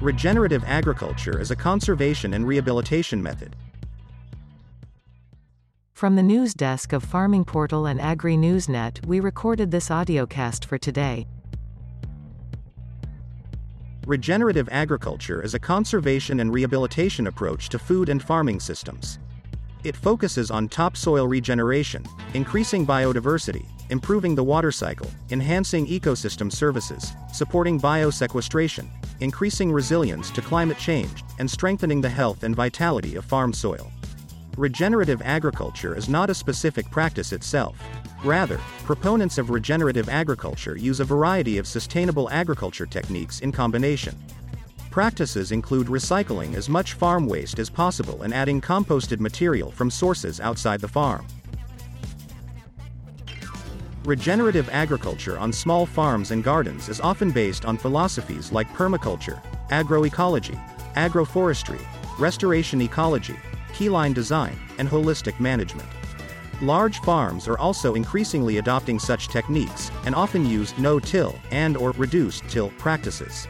Regenerative agriculture is a conservation and rehabilitation method. From the news desk of Farming Portal and Agri Newsnet, we recorded this audiocast for today. Regenerative agriculture is a conservation and rehabilitation approach to food and farming systems. It focuses on topsoil regeneration, increasing biodiversity, improving the water cycle, enhancing ecosystem services, supporting biosequestration, increasing resilience to climate change, and strengthening the health and vitality of farm soil. Regenerative agriculture is not a specific practice itself. Rather, proponents of regenerative agriculture use a variety of sustainable agriculture techniques in combination. Practices include recycling as much farm waste as possible and adding composted material from sources outside the farm. Regenerative agriculture on small farms and gardens is often based on philosophies like permaculture, agroecology, agroforestry, restoration ecology, keyline design, and holistic management. Large farms are also increasingly adopting such techniques and often use no-till and or reduced-till practices.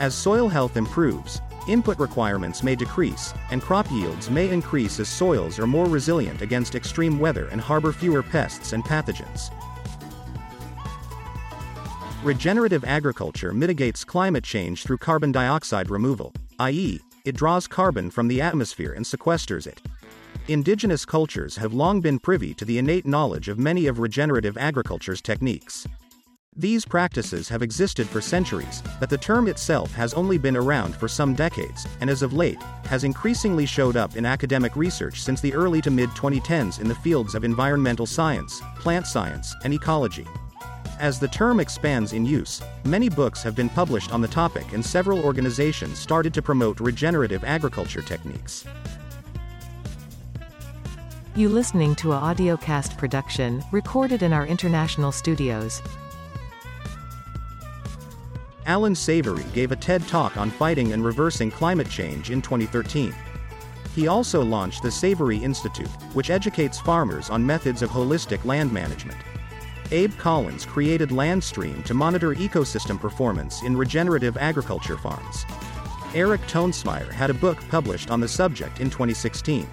As soil health improves, input requirements may decrease, and crop yields may increase as soils are more resilient against extreme weather and harbor fewer pests and pathogens. Regenerative agriculture mitigates climate change through carbon dioxide removal, i.e., it draws carbon from the atmosphere and sequesters it. Indigenous cultures have long been privy to the innate knowledge of many of regenerative agriculture's techniques. These practices have existed for centuries, but the term itself has only been around for some decades, and as of late, has increasingly showed up in academic research since the early to mid 2010s in the fields of environmental science, plant science, and ecology. As the term expands in use, many books have been published on the topic and several organizations started to promote regenerative agriculture techniques. You listening to a audiocast production recorded in our international studios. Allan Savory gave a TED Talk on fighting and reversing climate change in 2013. He also launched the Savory Institute, which educates farmers on methods of holistic land management. Abe Collins created Landstream to monitor ecosystem performance in regenerative agriculture farms. Eric Toensmeier had a book published on the subject in 2016.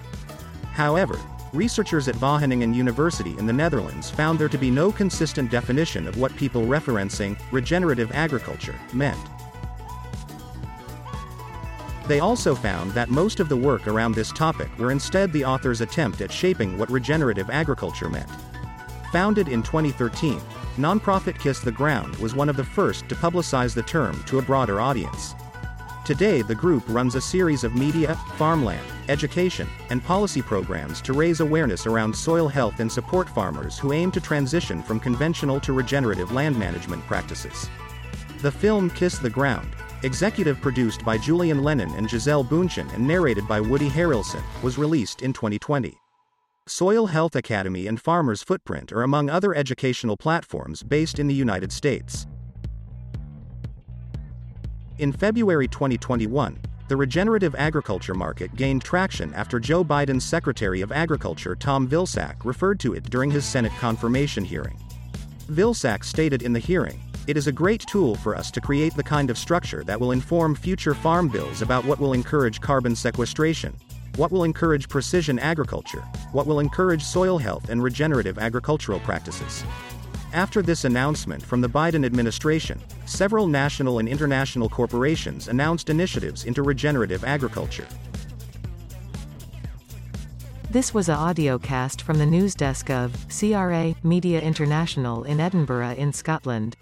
However, researchers at Wageningen University in the Netherlands found there to be no consistent definition of what people referencing regenerative agriculture meant. They also found that most of the work around this topic were instead the author's attempt at shaping what regenerative agriculture meant. Founded in 2013, nonprofit Kiss the Ground was one of the first to publicize the term to a broader audience. Today, the group runs a series of media, farmland, education, and policy programs to raise awareness around soil health and support farmers who aim to transition from conventional to regenerative land management practices. The film Kiss the Ground, executive produced by Julian Lennon and Gisele Bündchen and narrated by Woody Harrelson, was released in 2020. Soil Health Academy and Farmers Footprint are among other educational platforms based in the United States. In February 2021, the regenerative agriculture market gained traction after Joe Biden's Secretary of Agriculture Tom Vilsack referred to it during his Senate confirmation hearing. Vilsack stated in the hearing, It is a great tool for us to create the kind of structure that will inform future farm bills about what will encourage carbon sequestration, what will encourage precision agriculture? What will encourage soil health and regenerative agricultural practices? After this announcement from the Biden administration, several national and international corporations announced initiatives into regenerative agriculture. This was a audiocast from the news desk of CRA Media International in Edinburgh in Scotland.